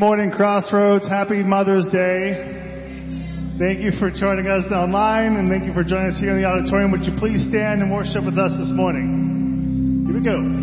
morning, Crossroads. Happy Mother's Day. Thank you for joining us online and thank you for joining us here in the auditorium. Would you please stand and worship with us this morning? Here we go.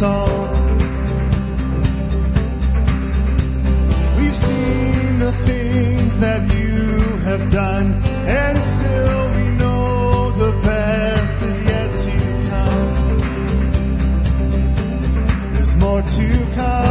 We've seen the things that you have done, and still we know the best is yet to come. There's more to come.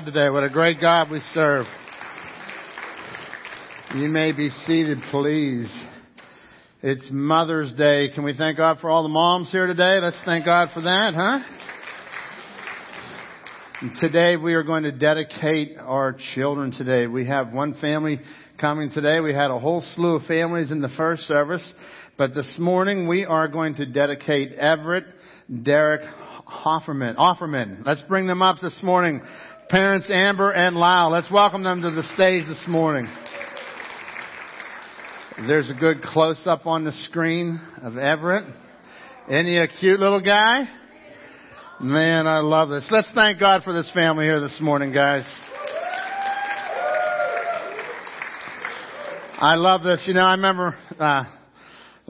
God today. What a great God we serve. You may be seated, please. It's Mother's Day. Can we thank God for all the moms here today? Let's thank God for that, huh? And today we are going to dedicate our children today. We have one family coming today. We had a whole slew of families in the first service. But this morning we are going to dedicate Everett, Derek, Hofferman. Offerman. Let's bring them up this morning. Parents Amber and Lyle. Let's welcome them to the stage this morning. There's a good close up on the screen of Everett. He a cute little guy? Man, I love this. Let's thank God for this family here this morning, guys. I love this. You know, I remember, uh,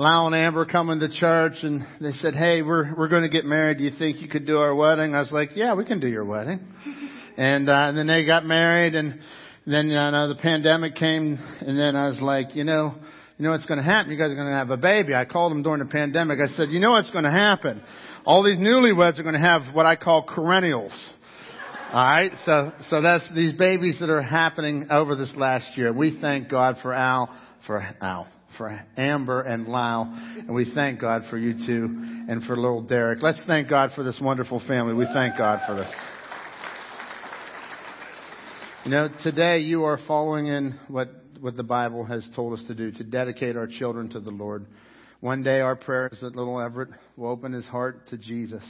Lyle and Amber coming to church and they said, Hey, we're, we're going to get married. Do you think you could do our wedding? I was like, Yeah, we can do your wedding. And, uh, and then they got married and then, you know, the pandemic came and then I was like, you know, you know what's going to happen? You guys are going to have a baby. I called them during the pandemic. I said, you know what's going to happen? All these newlyweds are going to have what I call perennials. All right, so so that's these babies that are happening over this last year. We thank God for Al, for Al, for Amber and Lyle, and we thank God for you two and for little Derek. Let's thank God for this wonderful family. We thank God for this. You know, today you are following in what what the Bible has told us to do to dedicate our children to the Lord. One day our prayer is that little Everett will open his heart to Jesus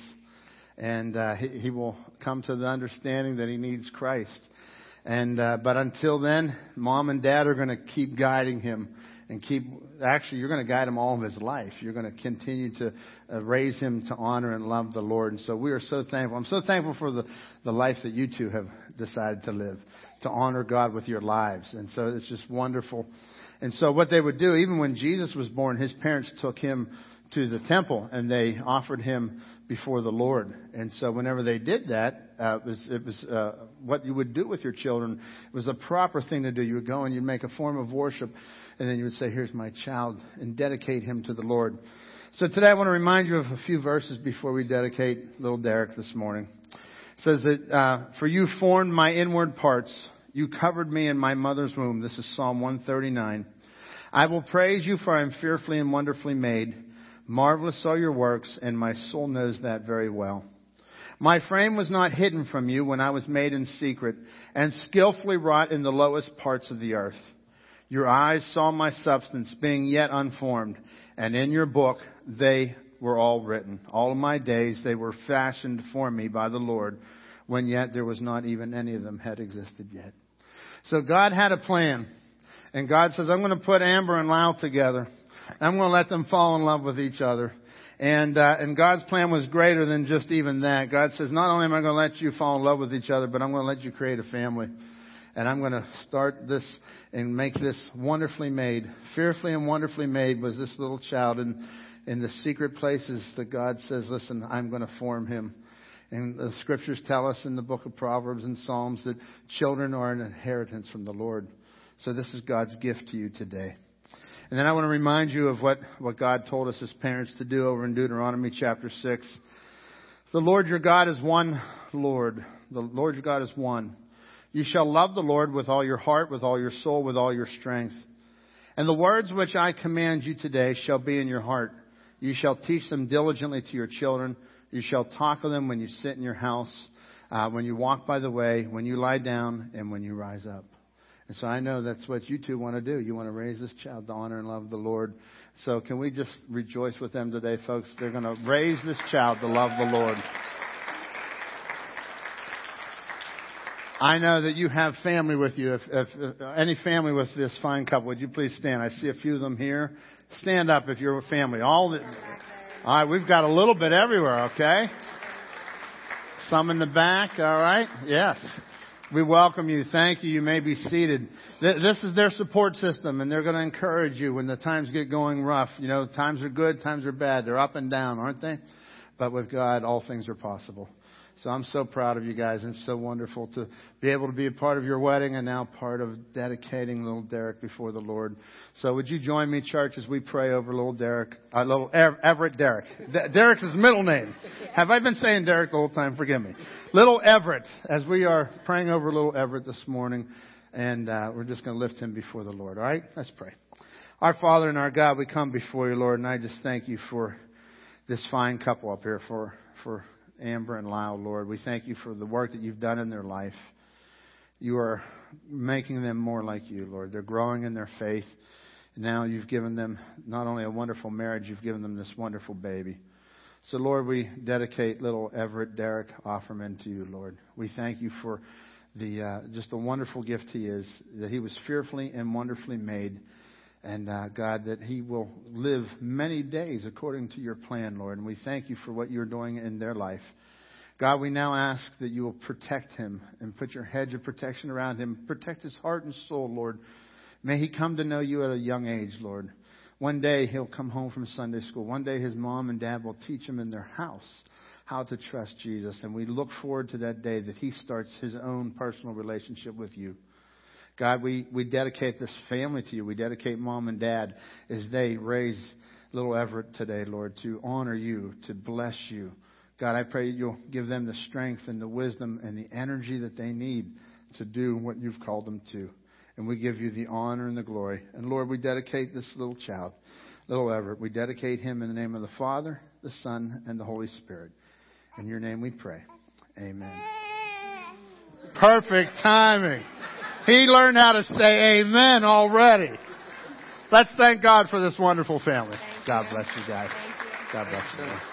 and uh, he, he will come to the understanding that he needs Christ. And uh, but until then, mom and dad are going to keep guiding him and keep. Actually, you're going to guide him all of his life. You're going to continue to uh, raise him to honor and love the Lord. And so we are so thankful. I'm so thankful for the the life that you two have decided to live, to honor God with your lives. And so it's just wonderful. And so what they would do, even when Jesus was born, his parents took him to the temple and they offered him before the Lord. And so whenever they did that, uh, it was, it was uh, what you would do with your children. It was a proper thing to do. You would go and you'd make a form of worship, and then you would say, "Here's my child," and dedicate him to the Lord. So today I want to remind you of a few verses before we dedicate little Derek this morning. It says that, uh, "For you formed my inward parts; you covered me in my mother's womb." This is Psalm 139. I will praise you, for I am fearfully and wonderfully made. Marvelous are your works, and my soul knows that very well. My frame was not hidden from you when I was made in secret and skillfully wrought in the lowest parts of the earth. Your eyes saw my substance being yet unformed, and in your book they were all written. All my days they were fashioned for me by the Lord, when yet there was not even any of them had existed yet. So God had a plan, and God says, I'm going to put Amber and Lyle together. I'm going to let them fall in love with each other. And, uh, and God's plan was greater than just even that. God says, not only am I going to let you fall in love with each other, but I'm going to let you create a family. And I'm going to start this and make this wonderfully made. Fearfully and wonderfully made was this little child. And, in the secret places that God says, listen, I'm going to form him. And the scriptures tell us in the book of Proverbs and Psalms that children are an inheritance from the Lord. So this is God's gift to you today. And then I want to remind you of what, what God told us as parents to do over in Deuteronomy chapter 6. The Lord your God is one Lord. The Lord your God is one. You shall love the Lord with all your heart, with all your soul, with all your strength. And the words which I command you today shall be in your heart. You shall teach them diligently to your children. You shall talk of them when you sit in your house, uh, when you walk by the way, when you lie down, and when you rise up. And so I know that's what you two want to do. You want to raise this child to honor and love the Lord. So can we just rejoice with them today, folks? They're going to raise this child to love the Lord. I know that you have family with you. If, if, if any family with this fine couple, would you please stand? I see a few of them here. Stand up if you're a family. All the, all right, we've got a little bit everywhere. Okay. Some in the back. All right. Yes. We welcome you. Thank you. You may be seated. This is their support system, and they're going to encourage you when the times get going rough. You know, times are good, times are bad. They're up and down, aren't they? But with God, all things are possible. So I'm so proud of you guys, and it's so wonderful to be able to be a part of your wedding and now part of dedicating little Derek before the Lord. So would you join me, church, as we pray over little Derek, uh, little Everett Derek. Derek's his middle name. Have I been saying Derek the whole time? Forgive me. Little Everett, as we are praying over little Everett this morning, and uh, we're just going to lift him before the Lord. All right, let's pray. Our Father and our God, we come before you, Lord, and I just thank you for this fine couple up here, for for Amber and Lyle, Lord. We thank you for the work that you've done in their life. You are making them more like you, Lord. They're growing in their faith. Now you've given them not only a wonderful marriage, you've given them this wonderful baby. So, Lord, we dedicate little Everett Derek Offerman to you, Lord. We thank you for the uh, just the wonderful gift he is, that he was fearfully and wonderfully made. And uh, God, that he will live many days according to your plan, Lord. And we thank you for what you're doing in their life. God, we now ask that you will protect him and put your hedge of protection around him. Protect his heart and soul, Lord. May he come to know you at a young age, Lord. One day he'll come home from Sunday school. One day his mom and dad will teach him in their house how to trust Jesus. And we look forward to that day that he starts his own personal relationship with you. God, we, we dedicate this family to you. We dedicate mom and dad as they raise little Everett today, Lord, to honor you, to bless you. God, I pray you'll give them the strength and the wisdom and the energy that they need to do what you've called them to. And we give you the honor and the glory. And Lord, we dedicate this little child, little Everett. We dedicate him in the name of the Father, the Son, and the Holy Spirit. In your name we pray. Amen. Perfect timing. He learned how to say amen already. Let's thank God for this wonderful family. God bless you guys. God bless you.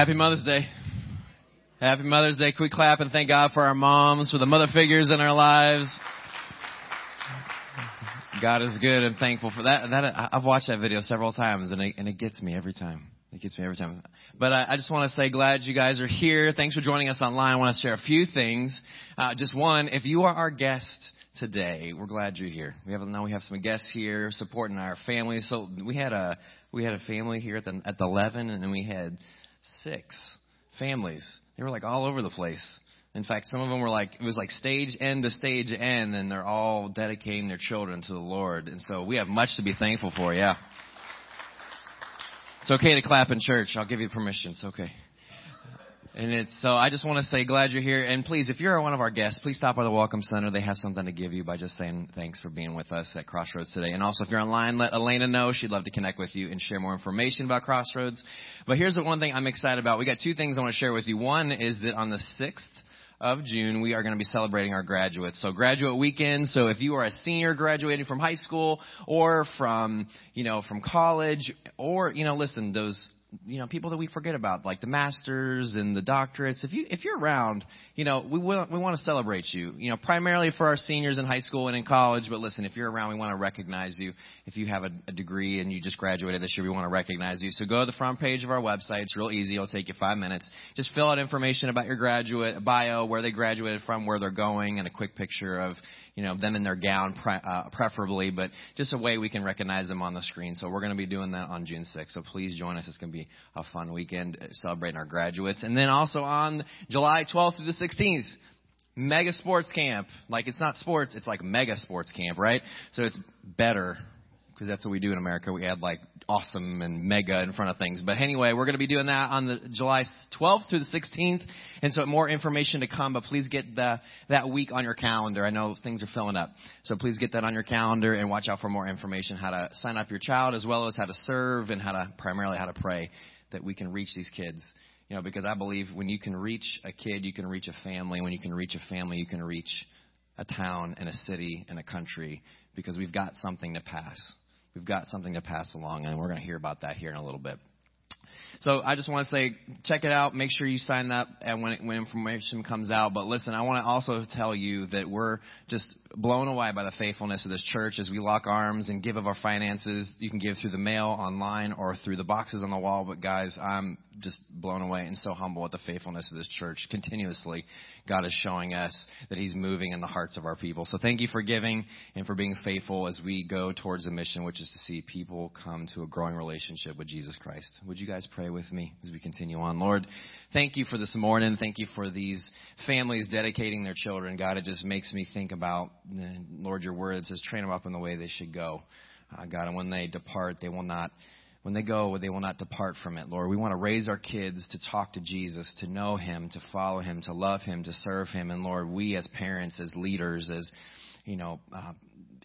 Happy Mother's Day. Happy Mother's Day. We clap and thank God for our moms, for the mother figures in our lives? God is good and thankful for that. That I've watched that video several times and it, and it gets me every time. It gets me every time. But I, I just want to say, glad you guys are here. Thanks for joining us online. I want to share a few things. Uh, just one, if you are our guest today, we're glad you're here. We have now we have some guests here supporting our families. So we had a we had a family here at the at the eleven, and then we had six families. They were like all over the place. In fact, some of them were like, it was like stage end to stage end, and they're all dedicating their children to the Lord. And so we have much to be thankful for, yeah. It's okay to clap in church. I'll give you permission. It's okay. And it's, so I just want to say glad you're here. And please, if you're one of our guests, please stop by the Welcome Center. They have something to give you by just saying thanks for being with us at Crossroads today. And also, if you're online, let Elena know. She'd love to connect with you and share more information about Crossroads. But here's the one thing I'm excited about. We got two things I want to share with you. One is that on the 6th, of June, we are going to be celebrating our graduates. So graduate weekend. So if you are a senior graduating from high school or from, you know, from college or, you know, listen, those you know people that we forget about like the masters and the doctorates. If you if you're around you know we will, we want to celebrate you you know primarily for our seniors in high school and in college. But listen if you're around we want to recognize you. If you have a, a degree and you just graduated this year we want to recognize you. So go to the front page of our website. It's real easy. It'll take you five minutes. Just fill out information about your graduate bio where they graduated from where they're going and a quick picture of you know, them in their gown, pre- uh, preferably, but just a way we can recognize them on the screen. So we're going to be doing that on June 6th. So please join us. It's going to be a fun weekend uh, celebrating our graduates. And then also on July 12th through the 16th, mega sports camp. Like it's not sports, it's like mega sports camp, right? So it's better because that's what we do in America. We add like awesome and mega in front of things. But anyway, we're going to be doing that on the July 12th through the 16th. And so more information to come, but please get the, that week on your calendar. I know things are filling up. So please get that on your calendar and watch out for more information, how to sign up your child as well as how to serve and how to, primarily how to pray that we can reach these kids. You know, because I believe when you can reach a kid, you can reach a family. When you can reach a family, you can reach a town and a city and a country because we've got something to pass. We've got something to pass along, and we're going to hear about that here in a little bit. So I just want to say, check it out. Make sure you sign up and when, when information comes out. But listen, I want to also tell you that we're just blown away by the faithfulness of this church as we lock arms and give of our finances. You can give through the mail, online, or through the boxes on the wall. But guys, I'm just blown away and so humble at the faithfulness of this church. Continuously, God is showing us that He's moving in the hearts of our people. So thank you for giving and for being faithful as we go towards the mission, which is to see people come to a growing relationship with Jesus Christ. Would you guys pray with me as we continue on? Lord, thank you for this morning. Thank you for these families dedicating their children. God, it just makes me think about Lord, your word says, train them up in the way they should go. Uh, God, and when they depart, they will not, when they go, they will not depart from it. Lord, we want to raise our kids to talk to Jesus, to know Him, to follow Him, to love Him, to serve Him. And Lord, we as parents, as leaders, as, you know, uh,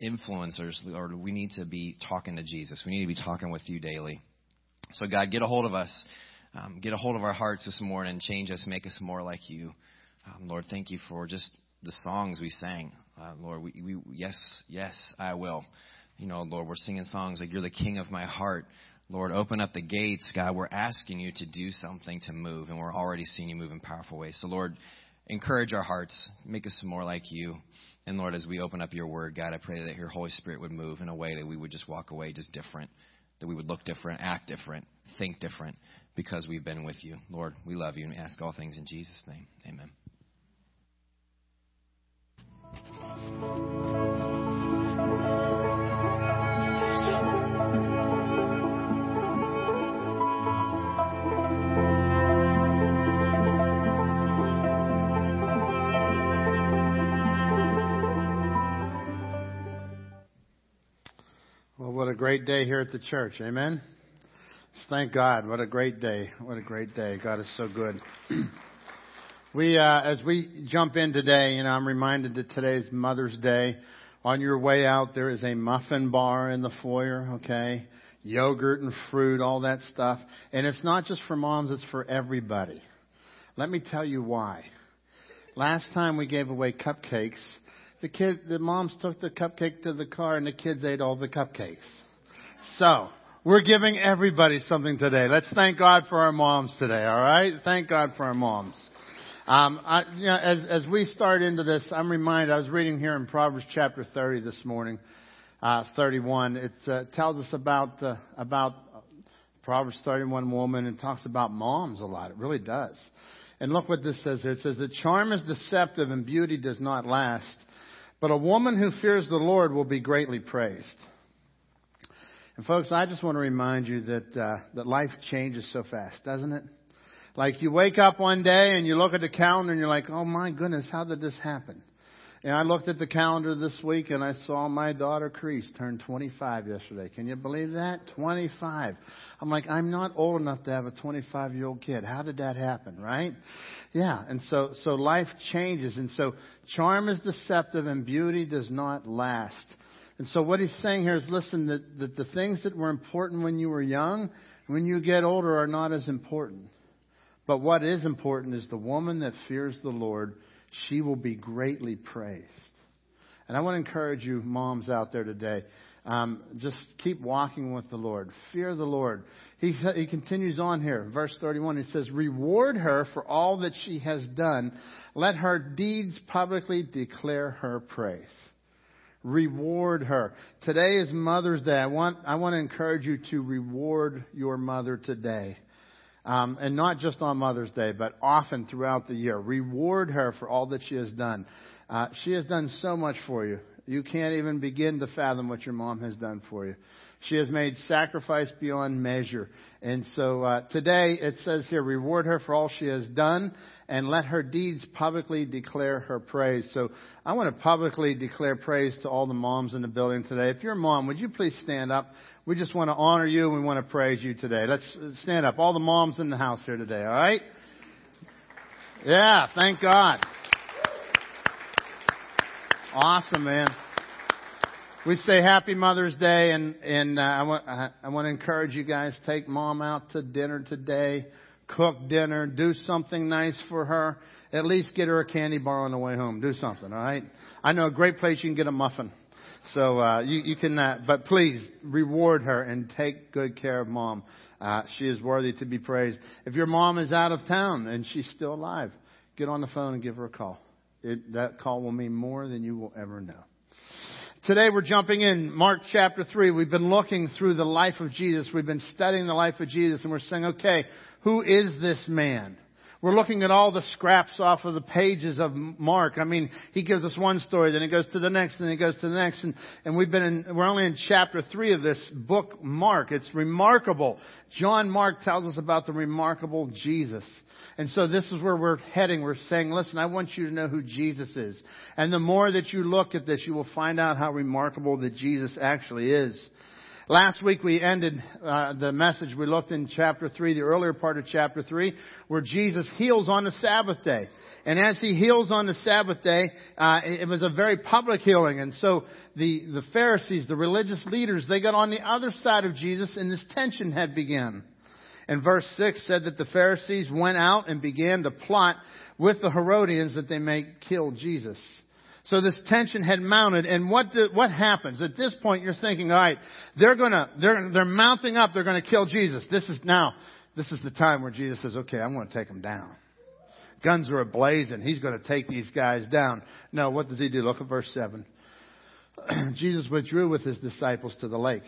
influencers, Lord, we need to be talking to Jesus. We need to be talking with you daily. So, God, get a hold of us. Um, get a hold of our hearts this morning. Change us. Make us more like you. Um, Lord, thank you for just the songs we sang. Uh, Lord, we, we, yes, yes, I will. You know, Lord, we're singing songs like You're the King of my heart. Lord, open up the gates, God. We're asking you to do something to move, and we're already seeing you move in powerful ways. So, Lord, encourage our hearts, make us more like you. And Lord, as we open up your word, God, I pray that your Holy Spirit would move in a way that we would just walk away just different, that we would look different, act different, think different, because we've been with you. Lord, we love you and ask all things in Jesus' name. Amen. Great day here at the church. Amen. Thank God. What a great day. What a great day. God is so good. We, uh, as we jump in today, you know, I'm reminded that today is Mother's Day. On your way out, there is a muffin bar in the foyer, okay? Yogurt and fruit, all that stuff. And it's not just for moms, it's for everybody. Let me tell you why. Last time we gave away cupcakes, the kid, the moms took the cupcake to the car and the kids ate all the cupcakes. So, We're giving everybody something today. Let's thank God for our moms today, alright? Thank God for our moms. Um, I, you know, as, as we start into this, I'm reminded, I was reading here in Proverbs chapter 30 this morning, uh, 31. It uh, tells us about, uh, about Proverbs 31 woman and talks about moms a lot. It really does. And look what this says here. It says, the charm is deceptive and beauty does not last, but a woman who fears the Lord will be greatly praised. And folks, I just want to remind you that, uh, that life changes so fast, doesn't it? Like you wake up one day and you look at the calendar and you're like, oh my goodness, how did this happen? And I looked at the calendar this week and I saw my daughter Crease turn 25 yesterday. Can you believe that? 25. I'm like, I'm not old enough to have a 25 year old kid. How did that happen, right? Yeah. And so, so life changes. And so charm is deceptive and beauty does not last. And so what he's saying here is listen, that, that the things that were important when you were young, when you get older are not as important. But what is important is the woman that fears the Lord she will be greatly praised. And I want to encourage you, moms out there today, um, just keep walking with the Lord. Fear the Lord. He, he continues on here, verse 31. He says, Reward her for all that she has done. Let her deeds publicly declare her praise. Reward her. Today is Mother's Day. I want, I want to encourage you to reward your mother today. Um, and not just on Mother's Day, but often throughout the year. Reward her for all that she has done. Uh, she has done so much for you. You can't even begin to fathom what your mom has done for you. She has made sacrifice beyond measure. And so uh, today it says here, reward her for all she has done and let her deeds publicly declare her praise. So I want to publicly declare praise to all the moms in the building today. If you're a mom, would you please stand up? We just want to honor you and we want to praise you today. Let's stand up. All the moms in the house here today, all right? Yeah, thank God. Awesome, man we say Happy Mother's Day, and and uh, I want I want to encourage you guys take mom out to dinner today, cook dinner, do something nice for her. At least get her a candy bar on the way home. Do something, all right? I know a great place you can get a muffin. So uh, you you can, uh, but please reward her and take good care of mom. Uh, she is worthy to be praised. If your mom is out of town and she's still alive, get on the phone and give her a call. It, that call will mean more than you will ever know. Today we're jumping in Mark chapter 3. We've been looking through the life of Jesus. We've been studying the life of Jesus and we're saying, okay, who is this man? We're looking at all the scraps off of the pages of Mark. I mean, he gives us one story, then he goes to the next, then he goes to the next, and, and we've been in, we're only in chapter three of this book, Mark. It's remarkable. John Mark tells us about the remarkable Jesus. And so this is where we're heading. We're saying, listen, I want you to know who Jesus is. And the more that you look at this, you will find out how remarkable that Jesus actually is. Last week we ended uh, the message. We looked in chapter three, the earlier part of chapter three, where Jesus heals on the Sabbath day. And as he heals on the Sabbath day, uh, it was a very public healing. And so the the Pharisees, the religious leaders, they got on the other side of Jesus, and this tension had begun. And verse 6 said that the Pharisees went out and began to plot with the Herodians that they may kill Jesus. So this tension had mounted, and what the, what happens at this point? You're thinking, all right, they're gonna they're they're mounting up. They're gonna kill Jesus. This is now this is the time where Jesus says, okay, I'm to take them down. Guns are ablazing. He's to take these guys down. No, what does he do? Look at verse seven. Jesus withdrew with his disciples to the lake.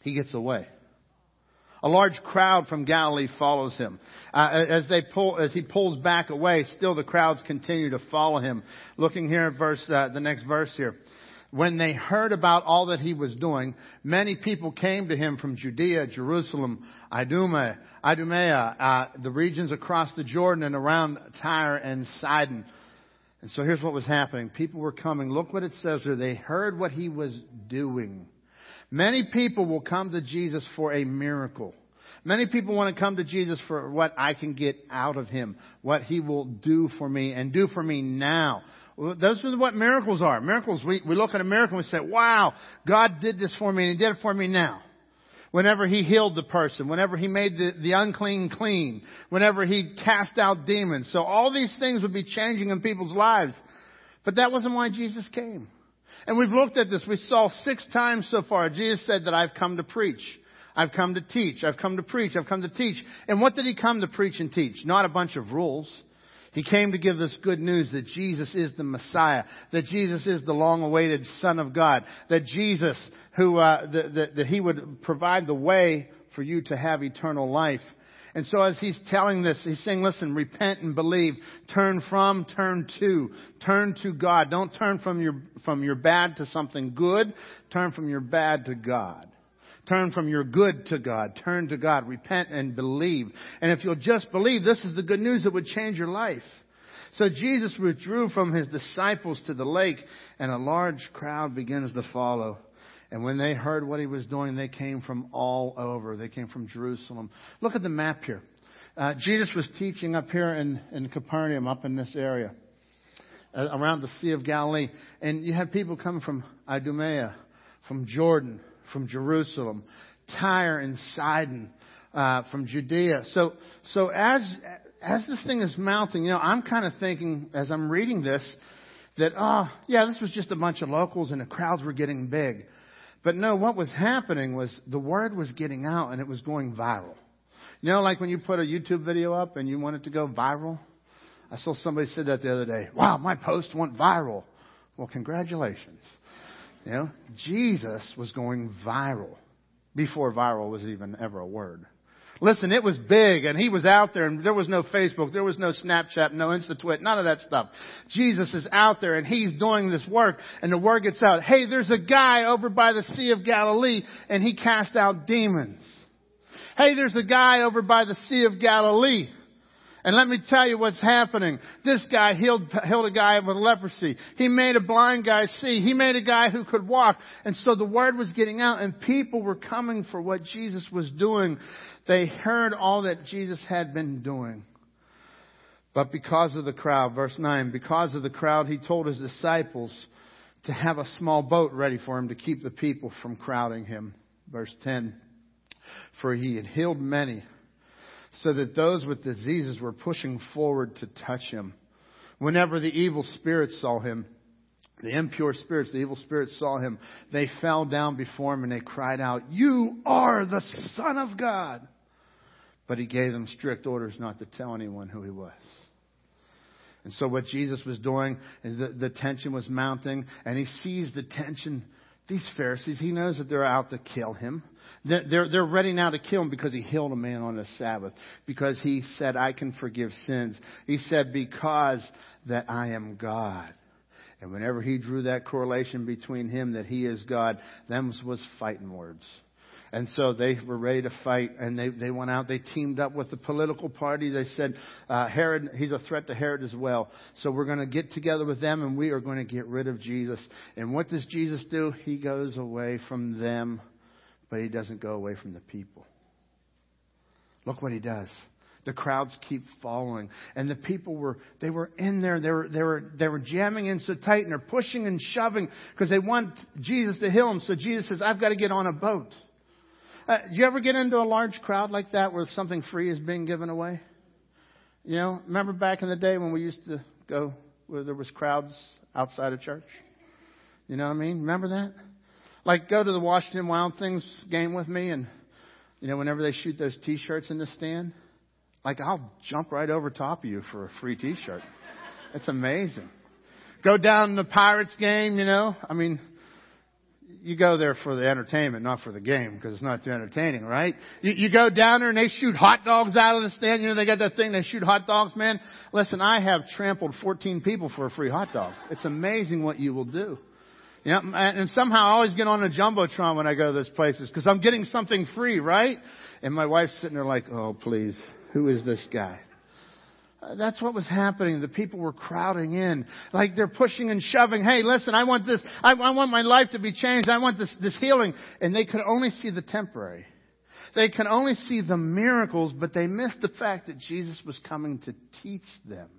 He gets away. A large crowd from Galilee follows him. Uh, as they pull, as he pulls back away, still the crowds continue to follow him. Looking here at verse, uh, the next verse here. When they heard about all that he was doing, many people came to him from Judea, Jerusalem, Idumea, Idumea, uh, the regions across the Jordan and around Tyre and Sidon. And so here's what was happening. People were coming. Look what it says here. They heard what he was doing. Many people will come to Jesus for a miracle. Many people want to come to Jesus for what I can get out of Him, what He will do for me and do for me now. Those are what miracles are. Miracles, we, we look at a miracle and we say, wow, God did this for me and He did it for me now. Whenever He healed the person, whenever He made the, the unclean clean, whenever He cast out demons. So all these things would be changing in people's lives. But that wasn't why Jesus came. And we've looked at this. We saw six times so far. Jesus said that I've come to preach. I've come to teach. I've come to preach. I've come to teach. And what did he come to preach and teach? Not a bunch of rules. He came to give us good news that Jesus is the Messiah, that Jesus is the long-awaited Son of God, that Jesus, who uh, that, that, that He would provide the way for you to have eternal life. And so as he's telling this, he's saying, listen, repent and believe. Turn from, turn to. Turn to God. Don't turn from your, from your bad to something good. Turn from your bad to God. Turn from your good to God. Turn to God. Repent and believe. And if you'll just believe, this is the good news that would change your life. So Jesus withdrew from his disciples to the lake and a large crowd begins to follow. And when they heard what he was doing, they came from all over. They came from Jerusalem. Look at the map here. Uh, Jesus was teaching up here in, in Capernaum, up in this area, uh, around the Sea of Galilee. And you had people coming from Idumea, from Jordan, from Jerusalem, Tyre and Sidon, uh, from Judea. So, so as, as this thing is mounting, you know, I'm kind of thinking, as I'm reading this, that, oh, yeah, this was just a bunch of locals and the crowds were getting big. But no, what was happening was the word was getting out and it was going viral. You know, like when you put a YouTube video up and you want it to go viral? I saw somebody said that the other day. Wow, my post went viral. Well, congratulations. You know, Jesus was going viral before viral was even ever a word. Listen, it was big and he was out there and there was no Facebook, there was no Snapchat, no InstaTwit, none of that stuff. Jesus is out there and he's doing this work and the word gets out. Hey, there's a guy over by the Sea of Galilee and he cast out demons. Hey, there's a guy over by the Sea of Galilee and let me tell you what's happening. This guy healed, healed a guy with leprosy. He made a blind guy see. He made a guy who could walk. And so the word was getting out and people were coming for what Jesus was doing. They heard all that Jesus had been doing. But because of the crowd, verse 9, because of the crowd, he told his disciples to have a small boat ready for him to keep the people from crowding him. Verse 10, for he had healed many so that those with diseases were pushing forward to touch him. Whenever the evil spirits saw him, the impure spirits, the evil spirits saw him, they fell down before him and they cried out, You are the Son of God! But he gave them strict orders not to tell anyone who he was. And so what Jesus was doing, the, the tension was mounting, and he sees the tension these Pharisees, he knows that they're out to kill him. They're, they're ready now to kill him because he healed a man on the Sabbath. Because he said, I can forgive sins. He said, because that I am God. And whenever he drew that correlation between him that he is God, them was fighting words. And so they were ready to fight, and they, they went out. They teamed up with the political party. They said, uh, Herod, he's a threat to Herod as well. So we're going to get together with them, and we are going to get rid of Jesus. And what does Jesus do? He goes away from them, but he doesn't go away from the people. Look what he does. The crowds keep following. And the people were, they were in there, they were, they were, they were jamming in so tight and they're pushing and shoving because they want Jesus to heal them. So Jesus says, I've got to get on a boat. Uh, do you ever get into a large crowd like that where something free is being given away? You know, remember back in the day when we used to go where there was crowds outside of church? You know what I mean? Remember that? Like go to the Washington Wild Things game with me and you know, whenever they shoot those t-shirts in the stand, like I'll jump right over top of you for a free t-shirt. It's amazing. Go down the Pirates game, you know, I mean, you go there for the entertainment, not for the game, because it's not too entertaining, right? You, you go down there and they shoot hot dogs out of the stand. You know, they got that thing, they shoot hot dogs, man. Listen, I have trampled 14 people for a free hot dog. It's amazing what you will do. Yeah, and somehow I always get on a jumbotron when I go to those places because I'm getting something free, right? And my wife's sitting there like, "Oh, please, who is this guy?" That's what was happening. The people were crowding in. Like they're pushing and shoving. Hey, listen, I want this. I, I want my life to be changed. I want this, this healing. And they could only see the temporary. They could only see the miracles, but they missed the fact that Jesus was coming to teach them.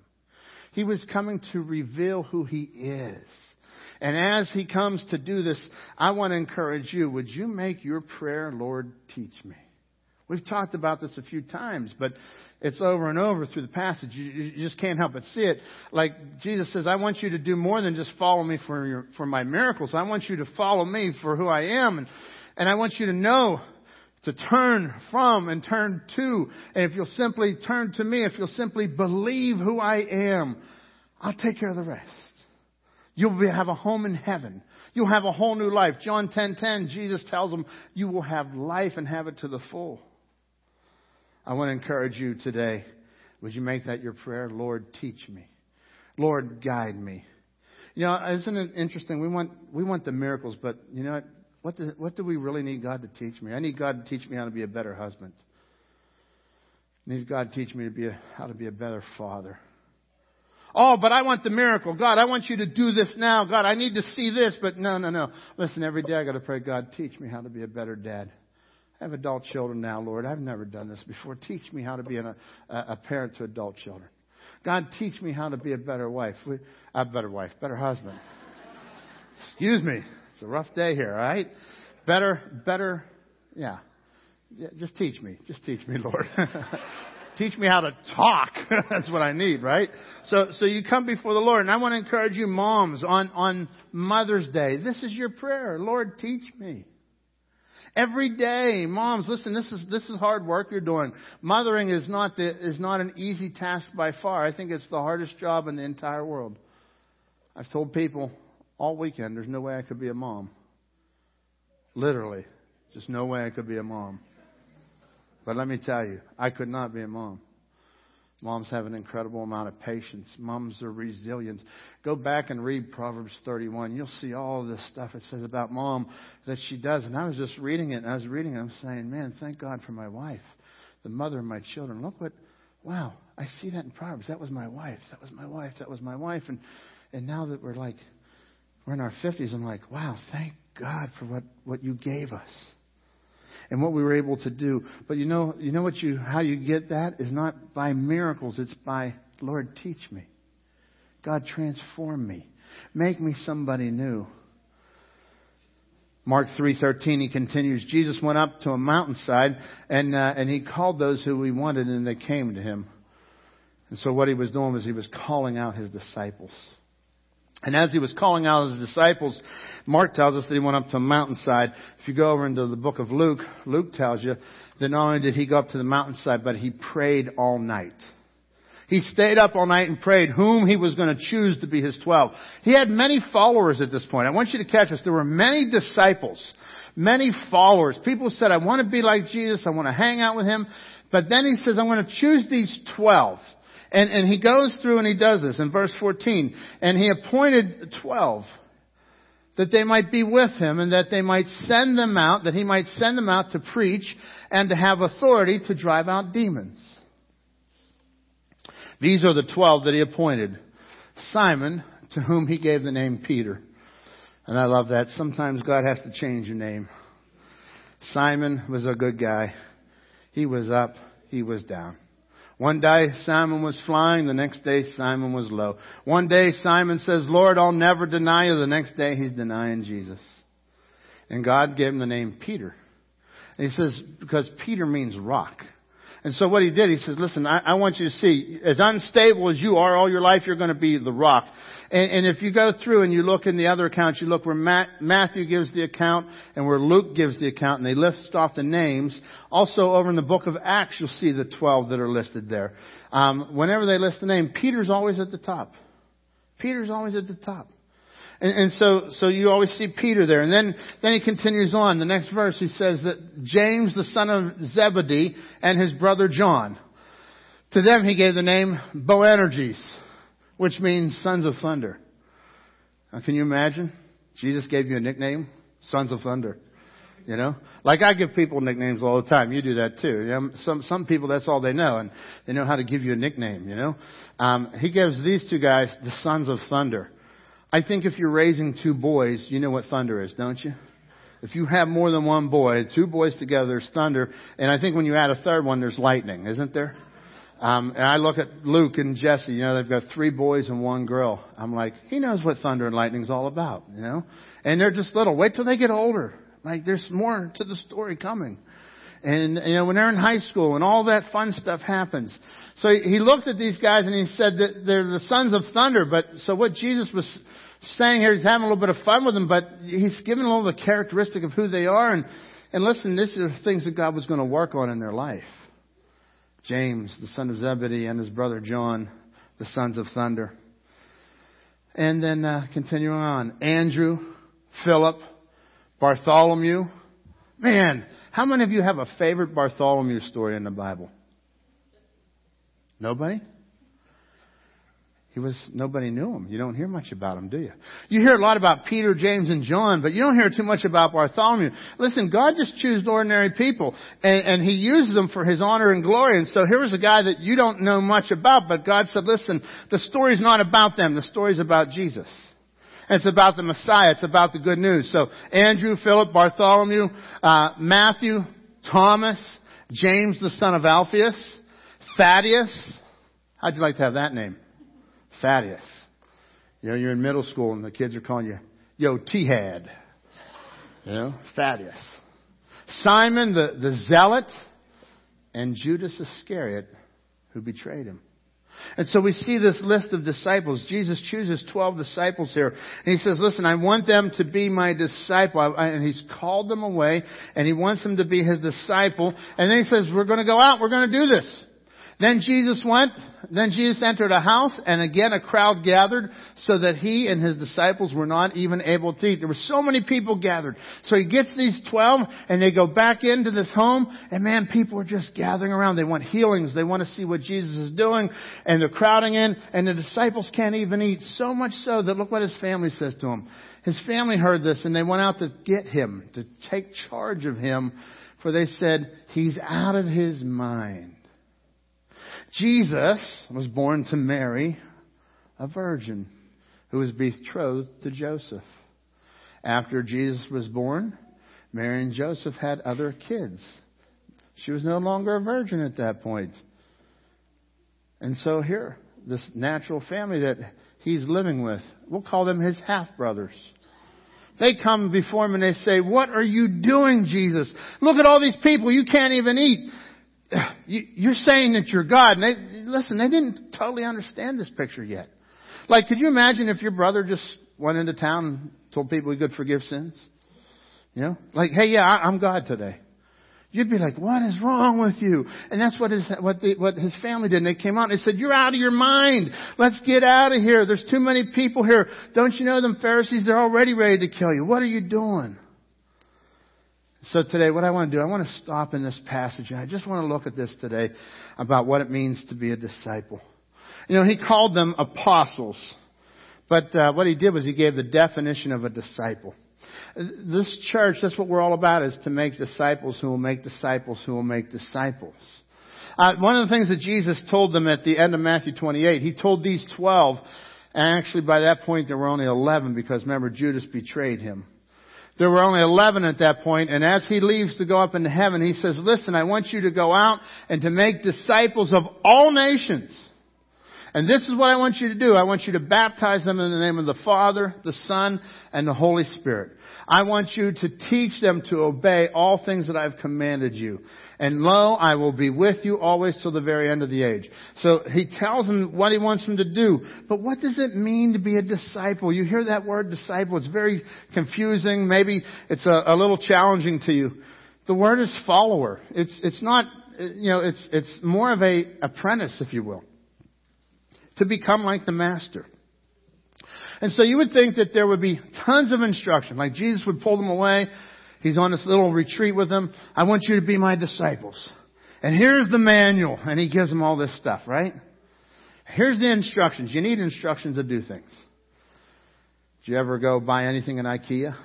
He was coming to reveal who He is. And as He comes to do this, I want to encourage you, would you make your prayer, Lord, teach me? We've talked about this a few times, but it's over and over through the passage. You, you, just can't help but see it. Like Jesus says, I want you to do more than just follow me for your, for my miracles. I want you to follow me for who I am. And, and I want you to know to turn from and turn to. And if you'll simply turn to me, if you'll simply believe who I am, I'll take care of the rest. You'll be, have a home in heaven. You'll have a whole new life. John 10:10, 10, 10, Jesus tells them, you will have life and have it to the full. I want to encourage you today. Would you make that your prayer? Lord, teach me. Lord, guide me. You know, isn't it interesting? We want we want the miracles, but you know what? What do, what do we really need God to teach me? I need God to teach me how to be a better husband. I need God to teach me to be a, how to be a better father. Oh, but I want the miracle. God, I want you to do this now. God, I need to see this, but no, no, no. Listen, every day I gotta pray, God, teach me how to be a better dad. I have adult children now, Lord. I've never done this before. Teach me how to be an, a, a parent to adult children. God, teach me how to be a better wife. A better wife, better husband. Excuse me. It's a rough day here, all right? Better, better, yeah. yeah just teach me. Just teach me, Lord. teach me how to talk. That's what I need, right? So, so you come before the Lord, and I want to encourage you, moms, on on Mother's Day. This is your prayer, Lord, teach me. Every day, moms, listen, this is, this is hard work you're doing. Mothering is not the, is not an easy task by far. I think it's the hardest job in the entire world. I've told people all weekend there's no way I could be a mom. Literally. Just no way I could be a mom. But let me tell you, I could not be a mom. Moms have an incredible amount of patience. Moms are resilient. Go back and read Proverbs 31. You'll see all this stuff it says about mom that she does. And I was just reading it, and I was reading it, I'm saying, man, thank God for my wife, the mother of my children. Look what, wow, I see that in Proverbs. That was my wife. That was my wife. That was my wife. And, and now that we're like, we're in our 50s, I'm like, wow, thank God for what, what you gave us and what we were able to do. But you know, you know what you, how you get that is not by miracles. It's by, Lord, teach me. God, transform me. Make me somebody new. Mark 3:13 he continues Jesus went up to a mountainside and uh, and he called those who he wanted and they came to him. And so what he was doing was he was calling out his disciples. And as he was calling out his disciples, Mark tells us that he went up to a mountainside. If you go over into the book of Luke, Luke tells you that not only did he go up to the mountainside, but he prayed all night. He stayed up all night and prayed whom he was going to choose to be his twelve. He had many followers at this point. I want you to catch this. There were many disciples, many followers. People said, I want to be like Jesus. I want to hang out with him. But then he says, I'm going to choose these twelve. And, and he goes through and he does this in verse 14. And he appointed 12 that they might be with him and that they might send them out, that he might send them out to preach and to have authority to drive out demons. These are the 12 that he appointed. Simon, to whom he gave the name Peter. And I love that. Sometimes God has to change your name. Simon was a good guy. He was up, he was down. One day Simon was flying, the next day Simon was low. One day Simon says, Lord, I'll never deny you. The next day he's denying Jesus. And God gave him the name Peter. And he says, because Peter means rock. And so what he did, he says, listen, I, I, want you to see, as unstable as you are all your life, you're going to be the rock. And, and if you go through and you look in the other accounts, you look where Matt, Matthew gives the account and where Luke gives the account, and they list off the names. Also over in the book of Acts, you'll see the 12 that are listed there. Um, whenever they list the name, Peter's always at the top. Peter's always at the top. And, and so, so you always see Peter there. And then, then he continues on. The next verse he says that James, the son of Zebedee, and his brother John. To them he gave the name Boanerges, which means sons of thunder. Now can you imagine? Jesus gave you a nickname? Sons of thunder. You know? Like I give people nicknames all the time. You do that too. You know, some, some people that's all they know and they know how to give you a nickname, you know? Um, he gives these two guys the sons of thunder. I think if you're raising two boys, you know what thunder is, don't you? If you have more than one boy, two boys together, there's thunder. And I think when you add a third one, there's lightning, isn't there? Um, and I look at Luke and Jesse, you know, they've got three boys and one girl. I'm like, he knows what thunder and lightning's all about, you know? And they're just little. Wait till they get older. Like, there's more to the story coming. And, you know, when they're in high school and all that fun stuff happens. So he looked at these guys and he said that they're the sons of thunder. But, so what Jesus was saying here, he's having a little bit of fun with them, but he's giving a little the characteristic of who they are. And, And listen, these are things that God was going to work on in their life. James, the son of Zebedee, and his brother John, the sons of thunder. And then uh, continuing on, Andrew, Philip, Bartholomew. Man, how many of you have a favorite Bartholomew story in the Bible? Nobody? He was, nobody knew him. You don't hear much about him, do you? You hear a lot about Peter, James, and John, but you don't hear too much about Bartholomew. Listen, God just chose ordinary people, and, and He uses them for His honor and glory. And so here was a guy that you don't know much about, but God said, listen, the story's not about them. The story's about Jesus. And it's about the Messiah. It's about the good news. So Andrew, Philip, Bartholomew, uh, Matthew, Thomas, James, the son of Alphaeus, Thaddeus. How'd you like to have that name? Thaddeus. You know, you're in middle school and the kids are calling you, yo, T-Had. You know, Thaddeus. Simon the, the zealot and Judas Iscariot who betrayed him. And so we see this list of disciples. Jesus chooses 12 disciples here. And he says, listen, I want them to be my disciple. And he's called them away and he wants them to be his disciple. And then he says, we're going to go out. We're going to do this. Then Jesus went, then Jesus entered a house, and again a crowd gathered, so that he and his disciples were not even able to eat. There were so many people gathered. So he gets these twelve, and they go back into this home, and man, people are just gathering around. They want healings. They want to see what Jesus is doing, and they're crowding in, and the disciples can't even eat. So much so that look what his family says to him. His family heard this, and they went out to get him, to take charge of him, for they said, he's out of his mind. Jesus was born to Mary, a virgin, who was betrothed to Joseph. After Jesus was born, Mary and Joseph had other kids. She was no longer a virgin at that point. And so here, this natural family that he's living with, we'll call them his half brothers. They come before him and they say, What are you doing, Jesus? Look at all these people. You can't even eat you're saying that you're God. And they, listen, they didn't totally understand this picture yet. Like, could you imagine if your brother just went into town and told people he could forgive sins? You know, like, hey, yeah, I, I'm God today. You'd be like, what is wrong with you? And that's what his, what, the, what his family did. And they came out and they said, you're out of your mind. Let's get out of here. There's too many people here. Don't you know them Pharisees? They're already ready to kill you. What are you doing? So today, what I want to do, I want to stop in this passage and I just want to look at this today about what it means to be a disciple. You know, he called them apostles, but uh, what he did was he gave the definition of a disciple. This church, that's what we're all about, is to make disciples who will make disciples who will make disciples. Uh, one of the things that Jesus told them at the end of Matthew 28, he told these 12, and actually by that point there were only 11 because remember Judas betrayed him. There were only 11 at that point, and as he leaves to go up into heaven, he says, listen, I want you to go out and to make disciples of all nations. And this is what I want you to do. I want you to baptize them in the name of the Father, the Son, and the Holy Spirit. I want you to teach them to obey all things that I've commanded you. And lo, I will be with you always till the very end of the age. So he tells them what he wants them to do. But what does it mean to be a disciple? You hear that word disciple. It's very confusing. Maybe it's a, a little challenging to you. The word is follower. It's, it's not, you know, it's, it's more of a apprentice, if you will to become like the master. And so you would think that there would be tons of instruction, like Jesus would pull them away. He's on this little retreat with them. I want you to be my disciples. And here's the manual. And he gives them all this stuff, right? Here's the instructions. You need instructions to do things. Did you ever go buy anything in IKEA?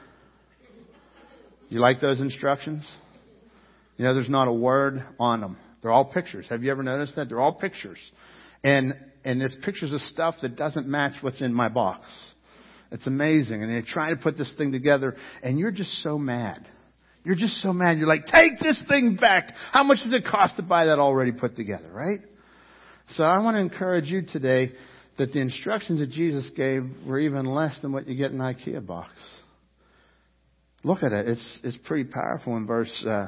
You like those instructions? You know, there's not a word on them. They're all pictures. Have you ever noticed that? They're all pictures. And and it's pictures of stuff that doesn't match what's in my box. It's amazing. And they try to put this thing together, and you're just so mad. You're just so mad. You're like, take this thing back. How much does it cost to buy that already put together, right? So I want to encourage you today that the instructions that Jesus gave were even less than what you get in an IKEA box. Look at it. It's, it's pretty powerful in verse, uh,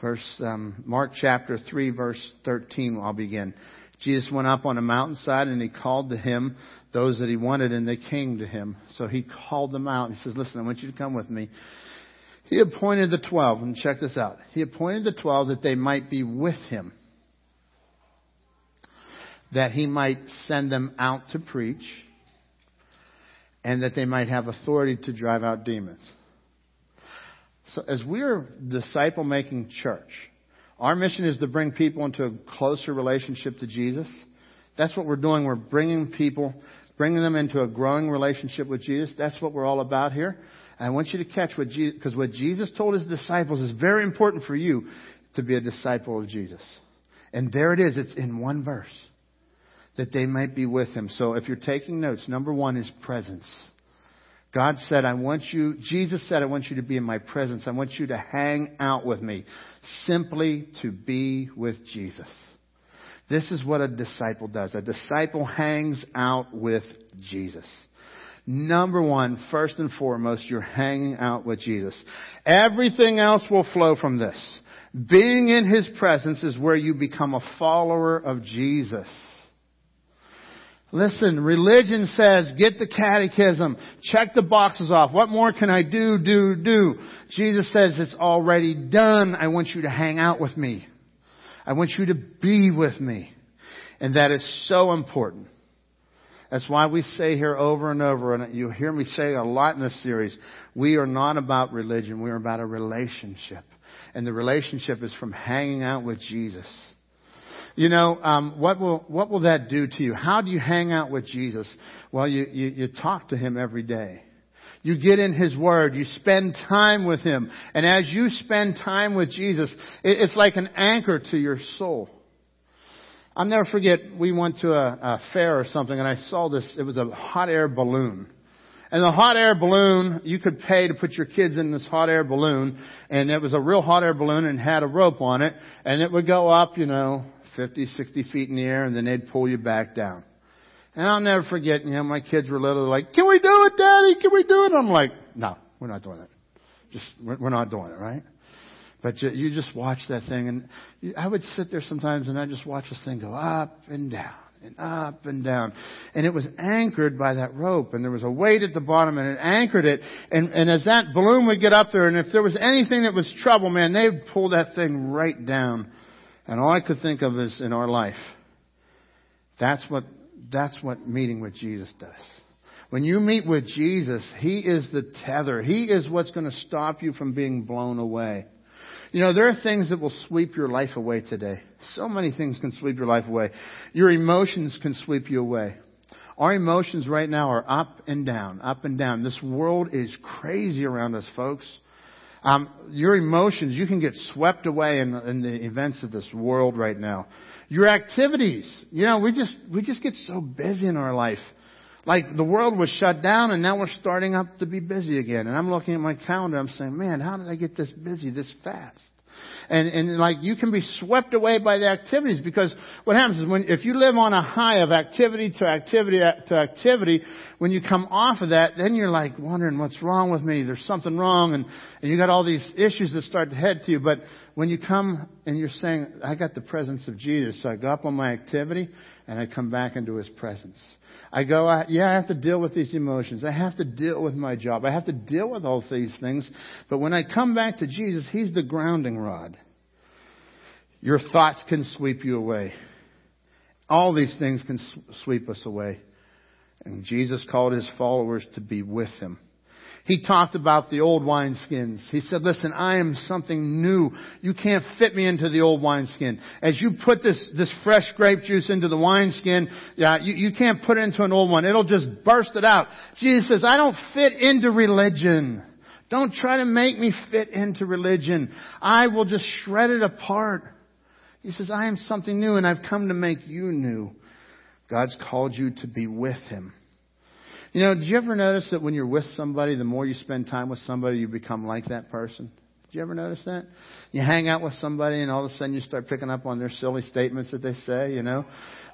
verse, um, Mark chapter 3 verse 13 I'll begin. Jesus went up on a mountainside and he called to him those that he wanted and they came to him. So he called them out. And he says, listen, I want you to come with me. He appointed the twelve, and check this out. He appointed the twelve that they might be with him, that he might send them out to preach, and that they might have authority to drive out demons. So as we're disciple making church, our mission is to bring people into a closer relationship to Jesus. That's what we're doing. We're bringing people, bringing them into a growing relationship with Jesus. That's what we're all about here. And I want you to catch what Jesus, because what Jesus told his disciples is very important for you to be a disciple of Jesus. And there it is. It's in one verse. That they might be with him. So if you're taking notes, number one is presence. God said, I want you, Jesus said, I want you to be in my presence. I want you to hang out with me. Simply to be with Jesus. This is what a disciple does. A disciple hangs out with Jesus. Number one, first and foremost, you're hanging out with Jesus. Everything else will flow from this. Being in His presence is where you become a follower of Jesus. Listen, religion says, get the catechism, check the boxes off. What more can I do, do, do? Jesus says, it's already done. I want you to hang out with me. I want you to be with me. And that is so important. That's why we say here over and over, and you hear me say a lot in this series, we are not about religion, we are about a relationship. And the relationship is from hanging out with Jesus. You know, um, what will what will that do to you? How do you hang out with Jesus? Well, you, you, you talk to him every day. You get in His Word. You spend time with Him. And as you spend time with Jesus, it, it's like an anchor to your soul. I'll never forget, we went to a, a fair or something and I saw this, it was a hot air balloon. And the hot air balloon, you could pay to put your kids in this hot air balloon, and it was a real hot air balloon and had a rope on it, and it would go up, you know, 50, 60 feet in the air, and then they'd pull you back down. And I'll never forget, you know, my kids were little, like, can we do it, Daddy? Can we do it? I'm like, no, we're not doing it. Just, we're not doing it, right? But you, you just watch that thing, and I would sit there sometimes, and I just watch this thing go up and down and up and down. And it was anchored by that rope, and there was a weight at the bottom, and it anchored it. And, and as that balloon would get up there, and if there was anything that was trouble, man, they would pull that thing right down. And all I could think of is in our life. That's what, that's what meeting with Jesus does. When you meet with Jesus, He is the tether. He is what's going to stop you from being blown away. You know, there are things that will sweep your life away today. So many things can sweep your life away. Your emotions can sweep you away. Our emotions right now are up and down, up and down. This world is crazy around us, folks. Um, your emotions, you can get swept away in, in the events of this world right now. Your activities, you know, we just we just get so busy in our life. Like the world was shut down and now we're starting up to be busy again. And I'm looking at my calendar, I'm saying, man, how did I get this busy this fast? And, and like you can be swept away by the activities because what happens is when, if you live on a high of activity to activity to activity, when you come off of that, then you're like wondering what's wrong with me. There's something wrong and, and you got all these issues that start to head to you. But when you come and you're saying, I got the presence of Jesus, so I go up on my activity and I come back into His presence. I go, I, yeah, I have to deal with these emotions. I have to deal with my job. I have to deal with all these things. But when I come back to Jesus, He's the grounding rod. Your thoughts can sweep you away. All these things can sweep us away. And Jesus called His followers to be with Him. He talked about the old wineskins. He said, listen, I am something new. You can't fit me into the old wineskin. As you put this, this fresh grape juice into the wineskin, yeah, you, you can't put it into an old one. It'll just burst it out. Jesus says, I don't fit into religion. Don't try to make me fit into religion. I will just shred it apart. He says, I am something new and I've come to make you new. God's called you to be with Him. You know, did you ever notice that when you're with somebody, the more you spend time with somebody, you become like that person? Did you ever notice that? You hang out with somebody and all of a sudden you start picking up on their silly statements that they say, you know?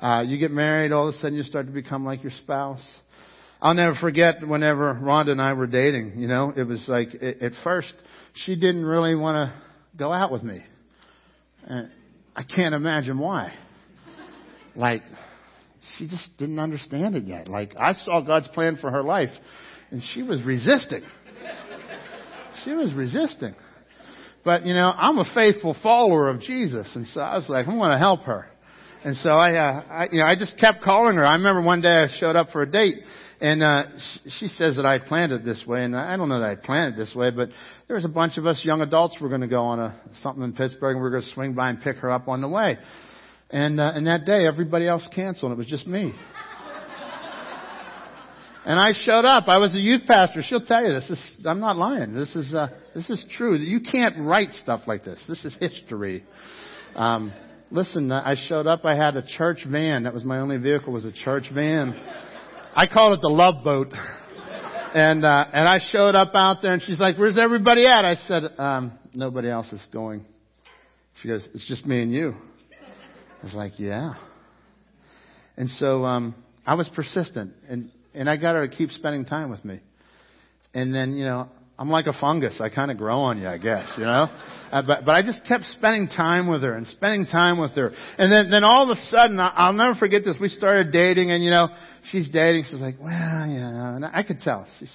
Uh, you get married, all of a sudden you start to become like your spouse. I'll never forget whenever Rhonda and I were dating, you know, it was like, it, at first, she didn't really want to go out with me. And I can't imagine why. Like, she just didn't understand it yet. Like I saw God's plan for her life and she was resisting. she was resisting. But you know, I'm a faithful follower of Jesus, and so I was like, I'm going to help her. And so I, uh, I, you know, I just kept calling her. I remember one day I showed up for a date, and uh, she, says that I planned it this way, and I don't know that I planned it this way, but there was a bunch of us young adults were going to go on a something in Pittsburgh, and we were going to swing by and pick her up on the way. And uh, and that day, everybody else canceled. It was just me. And I showed up. I was a youth pastor. She'll tell you this. Is, I'm not lying. This is uh, this is true. You can't write stuff like this. This is history. Um, listen, I showed up. I had a church van. That was my only vehicle. Was a church van. I called it the Love Boat. And uh, and I showed up out there, and she's like, "Where's everybody at?" I said, um, "Nobody else is going." She goes, "It's just me and you." Was like, "Yeah." And so um, I was persistent, and and I got her to keep spending time with me. And then, you know, I'm like a fungus. I kind of grow on you, I guess, you know? Uh, but, but I just kept spending time with her and spending time with her. And then, then all of a sudden, I, I'll never forget this. We started dating and, you know, she's dating. She's like, well, yeah. And I could tell. She's,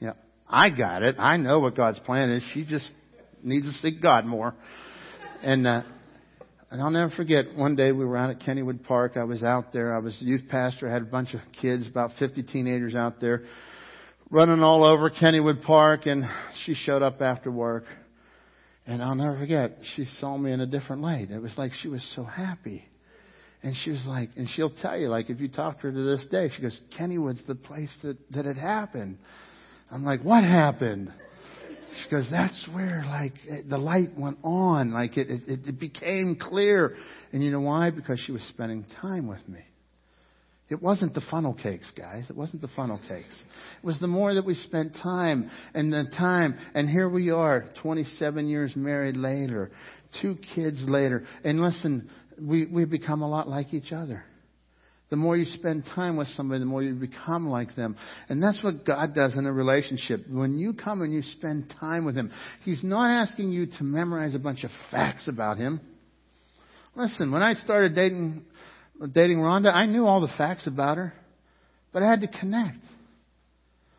you know, I got it. I know what God's plan is. She just needs to seek God more. And, uh, and I'll never forget, one day we were out at Kennywood Park. I was out there. I was youth pastor. I had a bunch of kids, about 50 teenagers out there, running all over Kennywood Park. And she showed up after work. And I'll never forget, she saw me in a different light. It was like she was so happy. And she was like, and she'll tell you, like, if you talk to her to this day, she goes, Kennywood's the place that, that it happened. I'm like, what happened? Goes, that's where like eh, the light went on, like it, it, it became clear. And you know why? Because she was spending time with me. It wasn't the funnel cakes, guys. It wasn't the funnel cakes. It was the more that we spent time and the time. And here we are, 27 years married later, two kids later. And listen, we, we've become a lot like each other. The more you spend time with somebody, the more you become like them. And that's what God does in a relationship. When you come and you spend time with Him, He's not asking you to memorize a bunch of facts about Him. Listen, when I started dating, dating Rhonda, I knew all the facts about her, but I had to connect.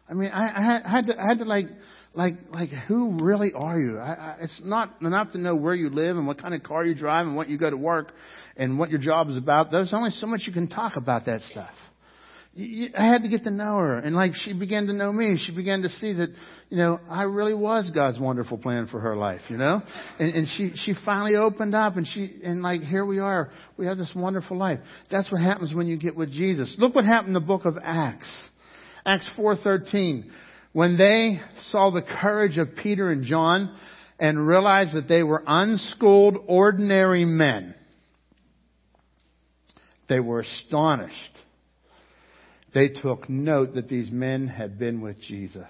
I mean, I, I, had, I had to, I had to like, like, like, who really are you? I, I, it's not enough to know where you live and what kind of car you drive and what you go to work and what your job is about. There's only so much you can talk about that stuff. I had to get to know her, and like she began to know me, she began to see that, you know, I really was God's wonderful plan for her life, you know, and, and she she finally opened up, and she and like here we are, we have this wonderful life. That's what happens when you get with Jesus. Look what happened in the book of Acts, Acts four thirteen. When they saw the courage of Peter and John and realized that they were unschooled, ordinary men, they were astonished. They took note that these men had been with Jesus.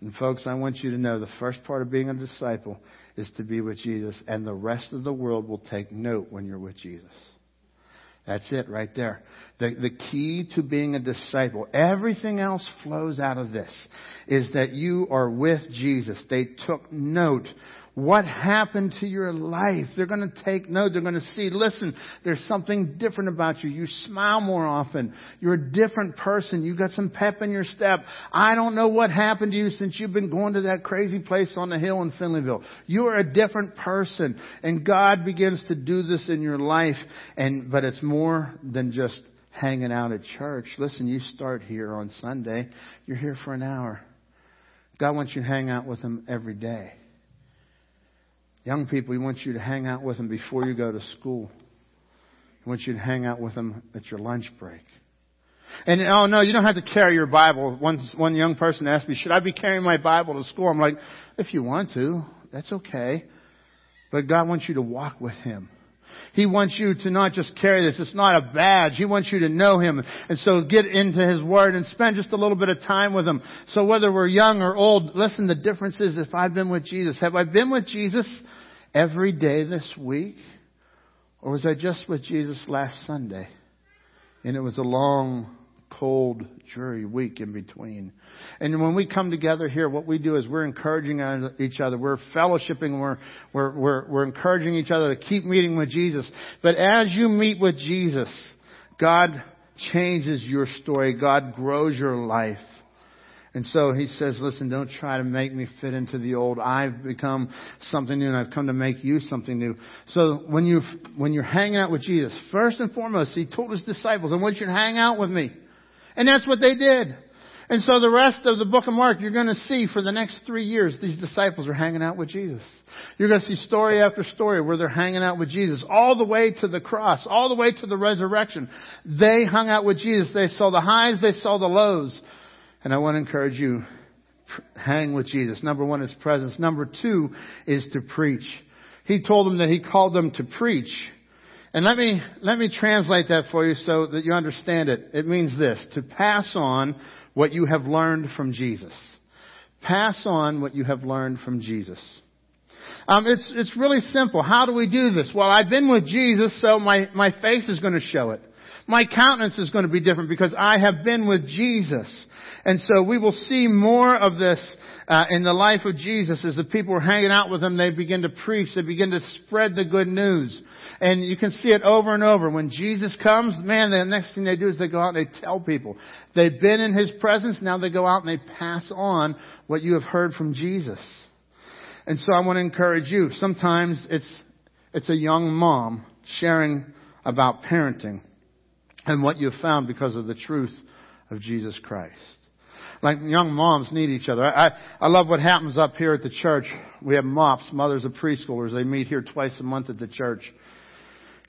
And folks, I want you to know the first part of being a disciple is to be with Jesus, and the rest of the world will take note when you're with Jesus. That's it right there. The, the key to being a disciple, everything else flows out of this, is that you are with Jesus. They took note. What happened to your life? They're going to take note. They're going to see, listen, there's something different about you. You smile more often. You're a different person. You got some pep in your step. I don't know what happened to you since you've been going to that crazy place on the hill in Finleyville. You are a different person. And God begins to do this in your life. And, but it's more than just hanging out at church. Listen, you start here on Sunday. You're here for an hour. God wants you to hang out with Him every day. Young people, He wants you to hang out with them before you go to school. He wants you to hang out with them at your lunch break. And oh no, you don't have to carry your Bible. One one young person asked me, "Should I be carrying my Bible to school?" I'm like, "If you want to, that's okay." But God wants you to walk with Him. He wants you to not just carry this. It's not a badge. He wants you to know Him. And so get into His Word and spend just a little bit of time with Him. So whether we're young or old, listen, the difference is if I've been with Jesus. Have I been with Jesus every day this week? Or was I just with Jesus last Sunday? And it was a long cold, dreary week in between. And when we come together here, what we do is we're encouraging each other. We're fellowshipping. We're, we're, we're, we're encouraging each other to keep meeting with Jesus. But as you meet with Jesus, God changes your story. God grows your life. And so he says, listen, don't try to make me fit into the old. I've become something new and I've come to make you something new. So when you, when you're hanging out with Jesus, first and foremost, he told his disciples, I want you to hang out with me. And that's what they did. And so the rest of the book of Mark, you're going to see for the next three years, these disciples are hanging out with Jesus. You're going to see story after story where they're hanging out with Jesus, all the way to the cross, all the way to the resurrection. They hung out with Jesus. They saw the highs, they saw the lows. And I want to encourage you, hang with Jesus. Number one is presence. Number two is to preach. He told them that he called them to preach. And let me, let me translate that for you so that you understand it. It means this, to pass on what you have learned from Jesus. Pass on what you have learned from Jesus. Um, it's, it's really simple. How do we do this? Well, I've been with Jesus, so my, my face is going to show it. My countenance is going to be different because I have been with Jesus. And so we will see more of this uh, in the life of Jesus as the people are hanging out with him. They begin to preach. They begin to spread the good news. And you can see it over and over. When Jesus comes, man, the next thing they do is they go out and they tell people. They've been in his presence. Now they go out and they pass on what you have heard from Jesus. And so I want to encourage you. Sometimes it's, it's a young mom sharing about parenting and what you've found because of the truth of Jesus Christ. Like young moms need each other. I, I love what happens up here at the church. We have MOPS, mothers of preschoolers. They meet here twice a month at the church.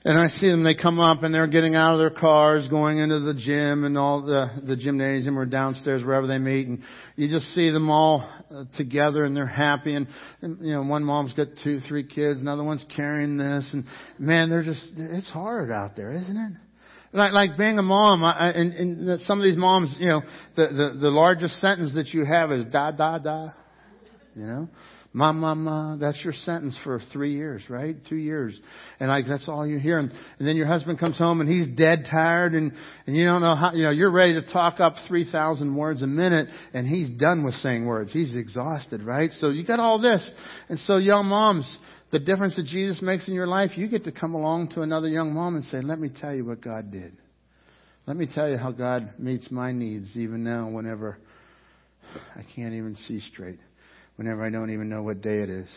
And I see them, they come up and they're getting out of their cars, going into the gym and all the, the gymnasium or downstairs, wherever they meet. And you just see them all uh, together and they're happy. And, and, you know, one mom's got two, three kids, another one's carrying this. And man, they're just, it's hard out there, isn't it? Like, like being a mom, I, and, and some of these moms, you know, the, the, the largest sentence that you have is da, da, da. You know? Ma, ma, ma. That's your sentence for three years, right? Two years. And like, that's all you hear. And, and then your husband comes home and he's dead tired and, and you don't know how, you know, you're ready to talk up 3,000 words a minute and he's done with saying words. He's exhausted, right? So you got all this. And so young moms, the difference that Jesus makes in your life, you get to come along to another young mom and say, let me tell you what God did. Let me tell you how God meets my needs even now whenever I can't even see straight. Whenever I don't even know what day it is.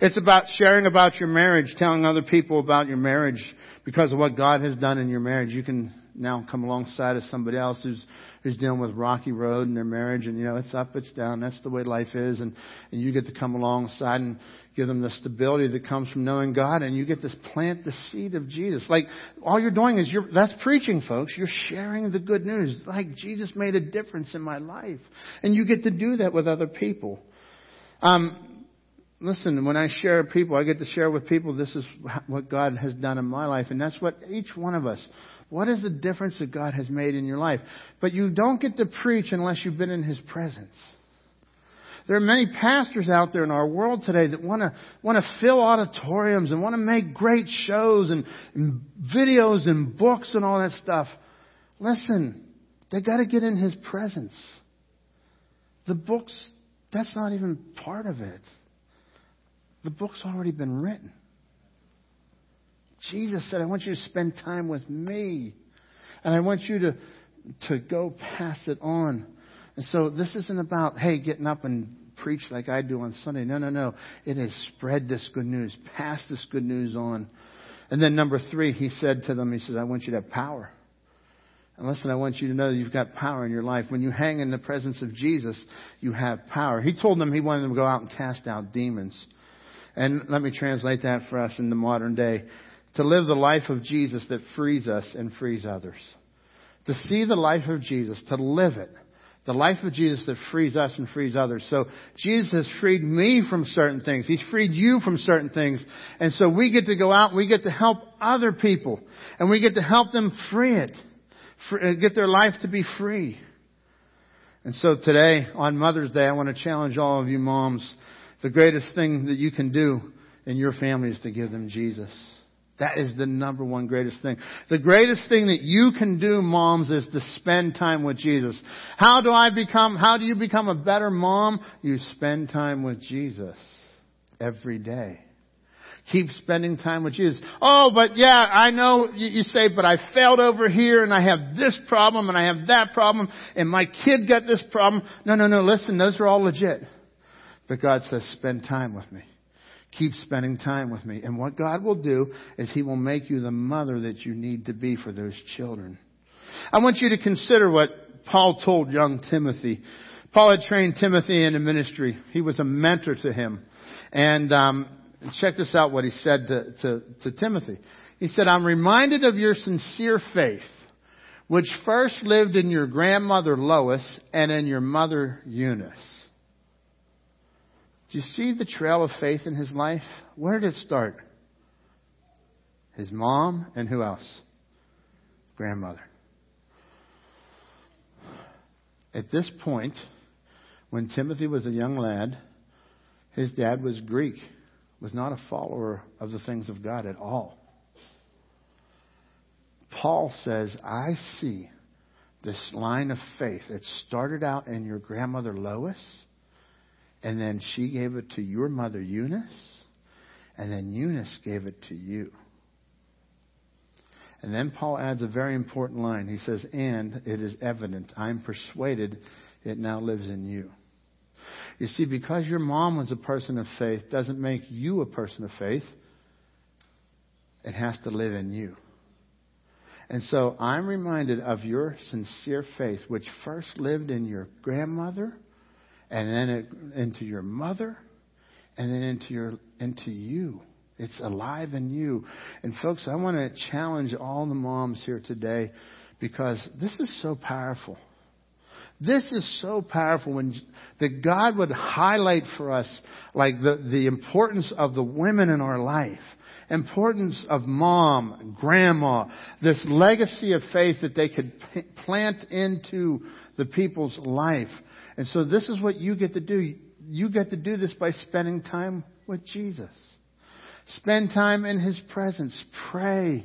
It's about sharing about your marriage, telling other people about your marriage because of what God has done in your marriage. You can now come alongside of somebody else who's who's dealing with rocky road in their marriage and you know it's up it's down. That's the way life is. And and you get to come alongside and give them the stability that comes from knowing God and you get to plant the seed of Jesus. Like all you're doing is you're that's preaching folks. You're sharing the good news. Like Jesus made a difference in my life. And you get to do that with other people um listen, when I share with people, I get to share with people this is what God has done in my life, and that's what each one of us what is the difference that God has made in your life? But you don't get to preach unless you've been in His presence. There are many pastors out there in our world today that want to want to fill auditoriums and want to make great shows and, and videos and books and all that stuff. Listen, they got to get in His presence. The books, that's not even part of it. The book's already been written. Jesus said, I want you to spend time with me. And I want you to, to go pass it on. And so this isn't about, hey, getting up and preach like I do on Sunday. No, no, no. It is spread this good news. Pass this good news on. And then number three, he said to them, he says, I want you to have power. And listen, I want you to know you've got power in your life. When you hang in the presence of Jesus, you have power. He told them he wanted them to go out and cast out demons. And let me translate that for us in the modern day to live the life of Jesus that frees us and frees others. To see the life of Jesus, to live it. The life of Jesus that frees us and frees others. So Jesus has freed me from certain things. He's freed you from certain things. And so we get to go out we get to help other people. And we get to help them free it. Uh, get their life to be free. And so today, on Mother's Day, I want to challenge all of you moms. The greatest thing that you can do in your family is to give them Jesus. That is the number one greatest thing. The greatest thing that you can do, moms, is to spend time with Jesus. How do I become, how do you become a better mom? You spend time with Jesus every day. Keep spending time with Jesus. Oh, but yeah, I know you, say, but I failed over here and I have this problem and I have that problem and my kid got this problem. No, no, no, listen, those are all legit. But God says, spend time with me. Keep spending time with me. And what God will do is He will make you the mother that you need to be for those children. I want you to consider what Paul told young Timothy. Paul had trained Timothy in the ministry. He was a mentor to him. And um, check this out what he said to, to, to Timothy. He said, I'm reminded of your sincere faith, which first lived in your grandmother Lois and in your mother Eunice. Do you see the trail of faith in his life? Where did it start? His mom and who else? Grandmother. At this point, when Timothy was a young lad, his dad was Greek, was not a follower of the things of God at all. Paul says, I see this line of faith. It started out in your grandmother Lois, and then she gave it to your mother Eunice, and then Eunice gave it to you. And then Paul adds a very important line. He says, And it is evident, I'm persuaded it now lives in you. You see, because your mom was a person of faith doesn't make you a person of faith. It has to live in you. And so I'm reminded of your sincere faith, which first lived in your grandmother, and then it, into your mother, and then into your into you. It's alive in you. And folks, I want to challenge all the moms here today because this is so powerful. This is so powerful when that God would highlight for us like the, the importance of the women in our life. Importance of mom, grandma, this legacy of faith that they could p- plant into the people's life. And so this is what you get to do. You get to do this by spending time with Jesus. Spend time in His presence. Pray.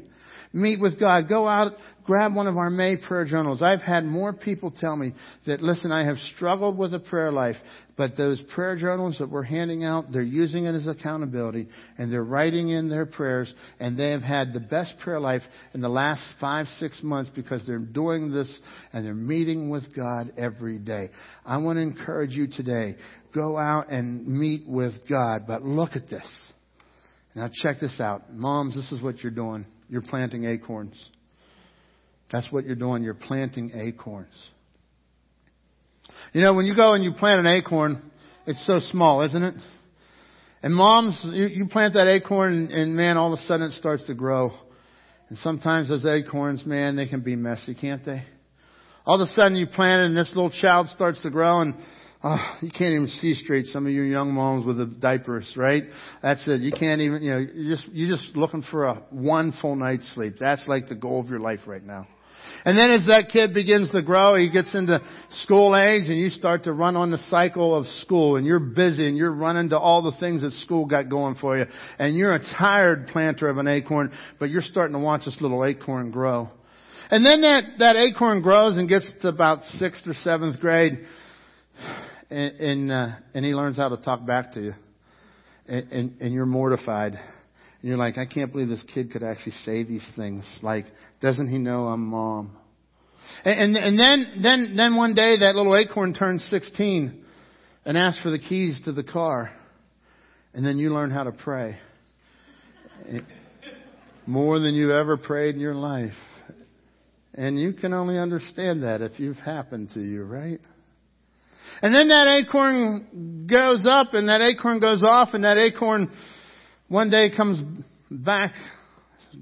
Meet with God. Go out, grab one of our May prayer journals. I've had more people tell me that, listen, I have struggled with a prayer life, but those prayer journals that we're handing out, they're using it as accountability, and they're writing in their prayers, and they have had the best prayer life in the last five, six months because they're doing this and they're meeting with God every day. I want to encourage you today, go out and meet with God, but look at this. Now check this out. Moms, this is what you're doing. You're planting acorns. That's what you're doing. You're planting acorns. You know, when you go and you plant an acorn, it's so small, isn't it? And moms, you, you plant that acorn and, and man, all of a sudden it starts to grow. And sometimes those acorns, man, they can be messy, can't they? All of a sudden you plant it and this little child starts to grow and Oh, you can't even see straight. Some of you young moms with the diapers, right? That's it. You can't even, you know, you're just, you're just looking for a one full night's sleep. That's like the goal of your life right now. And then as that kid begins to grow, he gets into school age and you start to run on the cycle of school and you're busy and you're running to all the things that school got going for you. And you're a tired planter of an acorn, but you're starting to watch this little acorn grow. And then that, that acorn grows and gets to about sixth or seventh grade and and, uh, and he learns how to talk back to you, and, and and you're mortified. And you're like, I can't believe this kid could actually say these things. Like, doesn't he know I'm mom? And, and, and then, then, then one day that little acorn turns 16 and asks for the keys to the car. And then you learn how to pray. More than you've ever prayed in your life. And you can only understand that if you've happened to you, right? And then that acorn goes up and that acorn goes off and that acorn one day comes back,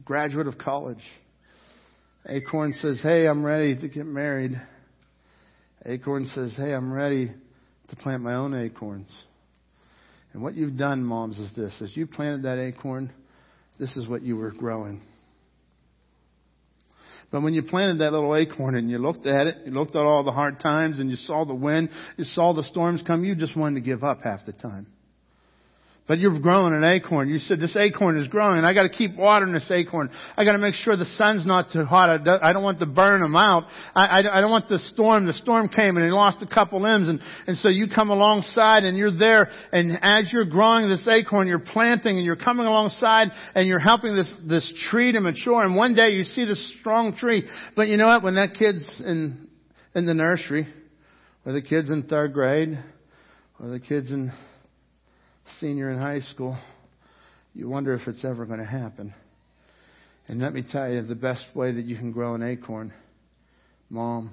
graduate of college. Acorn says, Hey, I'm ready to get married. Acorn says, Hey, I'm ready to plant my own acorns. And what you've done, moms, is this. As you planted that acorn, this is what you were growing. But when you planted that little acorn and you looked at it, you looked at all the hard times and you saw the wind, you saw the storms come, you just wanted to give up half the time. But you're growing an acorn. You said this acorn is growing and I gotta keep watering this acorn. I gotta make sure the sun's not too hot. I don't, want to burn them out. I, I, I don't want the storm. The storm came and he lost a couple limbs and, and so you come alongside and you're there and as you're growing this acorn, you're planting and you're coming alongside and you're helping this, this tree to mature and one day you see this strong tree. But you know what? When that kid's in, in the nursery, or the kid's in third grade, or the kid's in senior in high school, you wonder if it's ever going to happen. And let me tell you, the best way that you can grow an acorn, mom,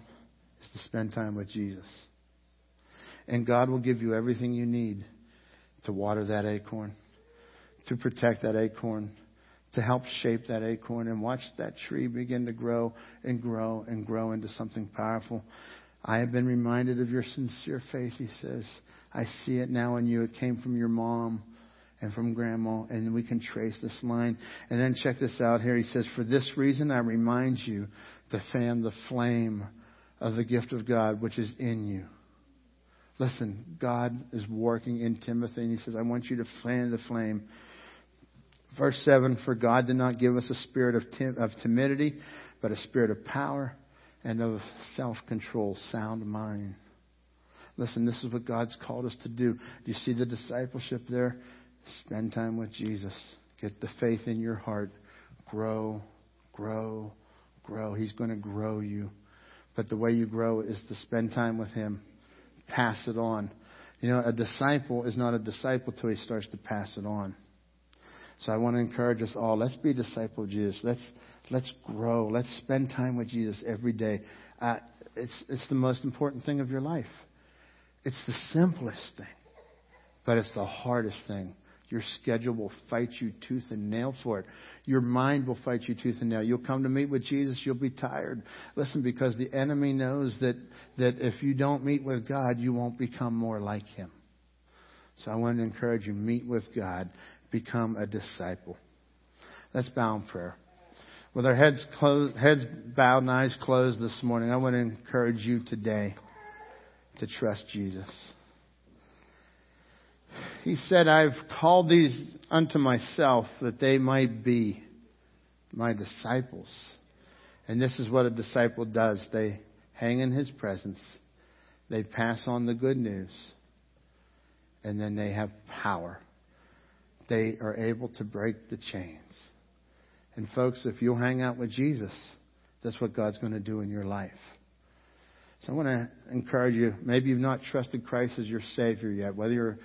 is to spend time with Jesus. And God will give you everything you need to water that acorn, to protect that acorn, to help shape that acorn and watch that tree begin to grow and grow and grow into something powerful. I have been reminded of your sincere faith, he says. I see it now in you. It came from your mom and from grandma, and we can trace this line. And then check this out here. He says, For this reason I remind you to fan the flame of the gift of God which is in you. Listen, God is working in Timothy, and he says, I want you to fan the flame. Verse 7 For God did not give us a spirit of, tim- of timidity, but a spirit of power and of self control, sound mind. Listen, this is what God's called us to do. Do you see the discipleship there? Spend time with Jesus. Get the faith in your heart. Grow, grow, grow. He's going to grow you. But the way you grow is to spend time with Him. Pass it on. You know, a disciple is not a disciple till he starts to pass it on. So I want to encourage us all. Let's be a disciple of Jesus. Let's let's grow. Let's spend time with Jesus every day. Uh, it's it's the most important thing of your life. It's the simplest thing, but it's the hardest thing. Your schedule will fight you tooth and nail for it. Your mind will fight you tooth and nail. You'll come to meet with Jesus, you'll be tired. Listen, because the enemy knows that, that if you don't meet with God, you won't become more like Him. So I want to encourage you, meet with God, become a disciple. Let's bow in prayer. With our heads closed, heads bowed and eyes closed this morning, I want to encourage you today to trust Jesus. He said, I've called these unto myself that they might be my disciples. And this is what a disciple does. They hang in his presence. They pass on the good news. And then they have power. They are able to break the chains. And folks, if you'll hang out with Jesus, that's what God's going to do in your life. So I want to encourage you. Maybe you've not trusted Christ as your Savior yet. Whether you're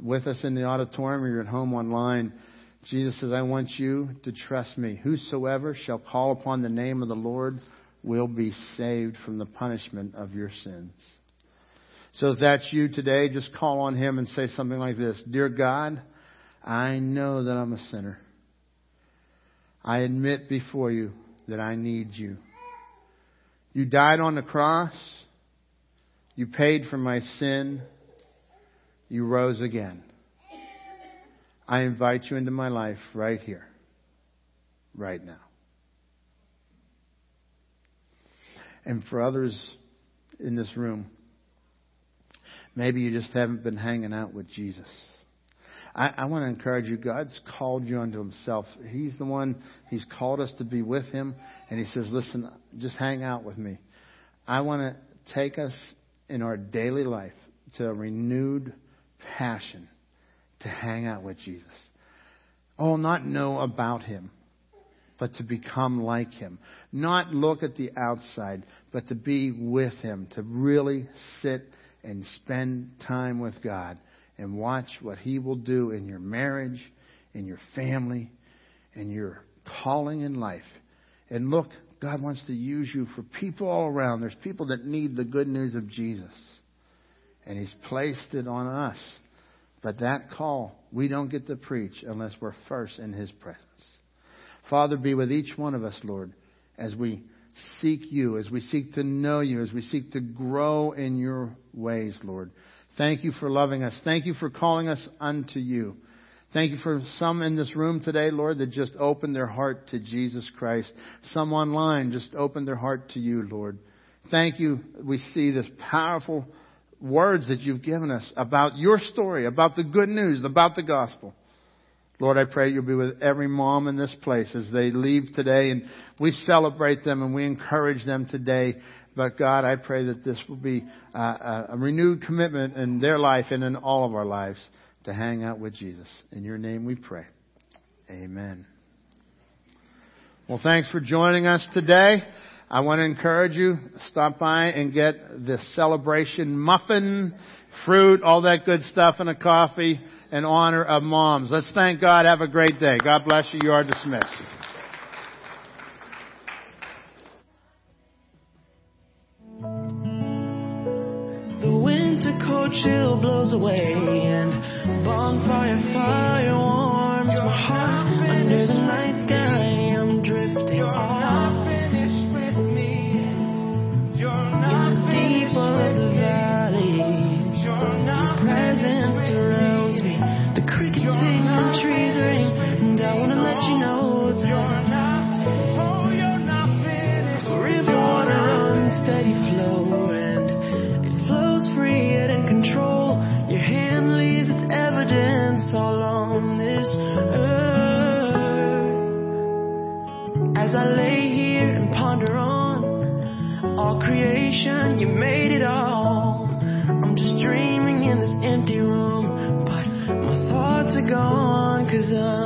with us in the auditorium or you're at home online, Jesus says, I want you to trust me. Whosoever shall call upon the name of the Lord will be saved from the punishment of your sins. So if that's you today, just call on Him and say something like this Dear God, I know that I'm a sinner. I admit before you that I need you. You died on the cross. You paid for my sin. You rose again. I invite you into my life right here, right now. And for others in this room, maybe you just haven't been hanging out with Jesus. I, I want to encourage you. God's called you unto Himself. He's the one, He's called us to be with Him. And He says, listen, just hang out with me. I want to take us in our daily life to a renewed passion to hang out with Jesus. Oh, not know about Him, but to become like Him. Not look at the outside, but to be with Him, to really sit and spend time with God and watch what He will do in your marriage, in your family, in your calling in life. And look, God wants to use you for people all around. There's people that need the good news of Jesus. And He's placed it on us. But that call, we don't get to preach unless we're first in His presence. Father, be with each one of us, Lord, as we seek you, as we seek to know you, as we seek to grow in your ways, Lord. Thank you for loving us. Thank you for calling us unto you. Thank you for some in this room today, Lord, that just opened their heart to Jesus Christ. Some online just opened their heart to you, Lord. Thank you. We see this powerful words that you've given us about your story, about the good news, about the gospel. Lord, I pray you'll be with every mom in this place as they leave today and we celebrate them and we encourage them today. But God, I pray that this will be a, a renewed commitment in their life and in all of our lives to hang out with Jesus. In your name we pray. Amen. Well, thanks for joining us today. I want to encourage you, stop by and get the celebration muffin, fruit, all that good stuff and a coffee and honor of moms. Let's thank God. Have a great day. God bless you. You are dismissed. The winter cold chill blows away and bonfire fire. you made it all. I'm just dreaming in this empty room, but my thoughts are gone, cause I'm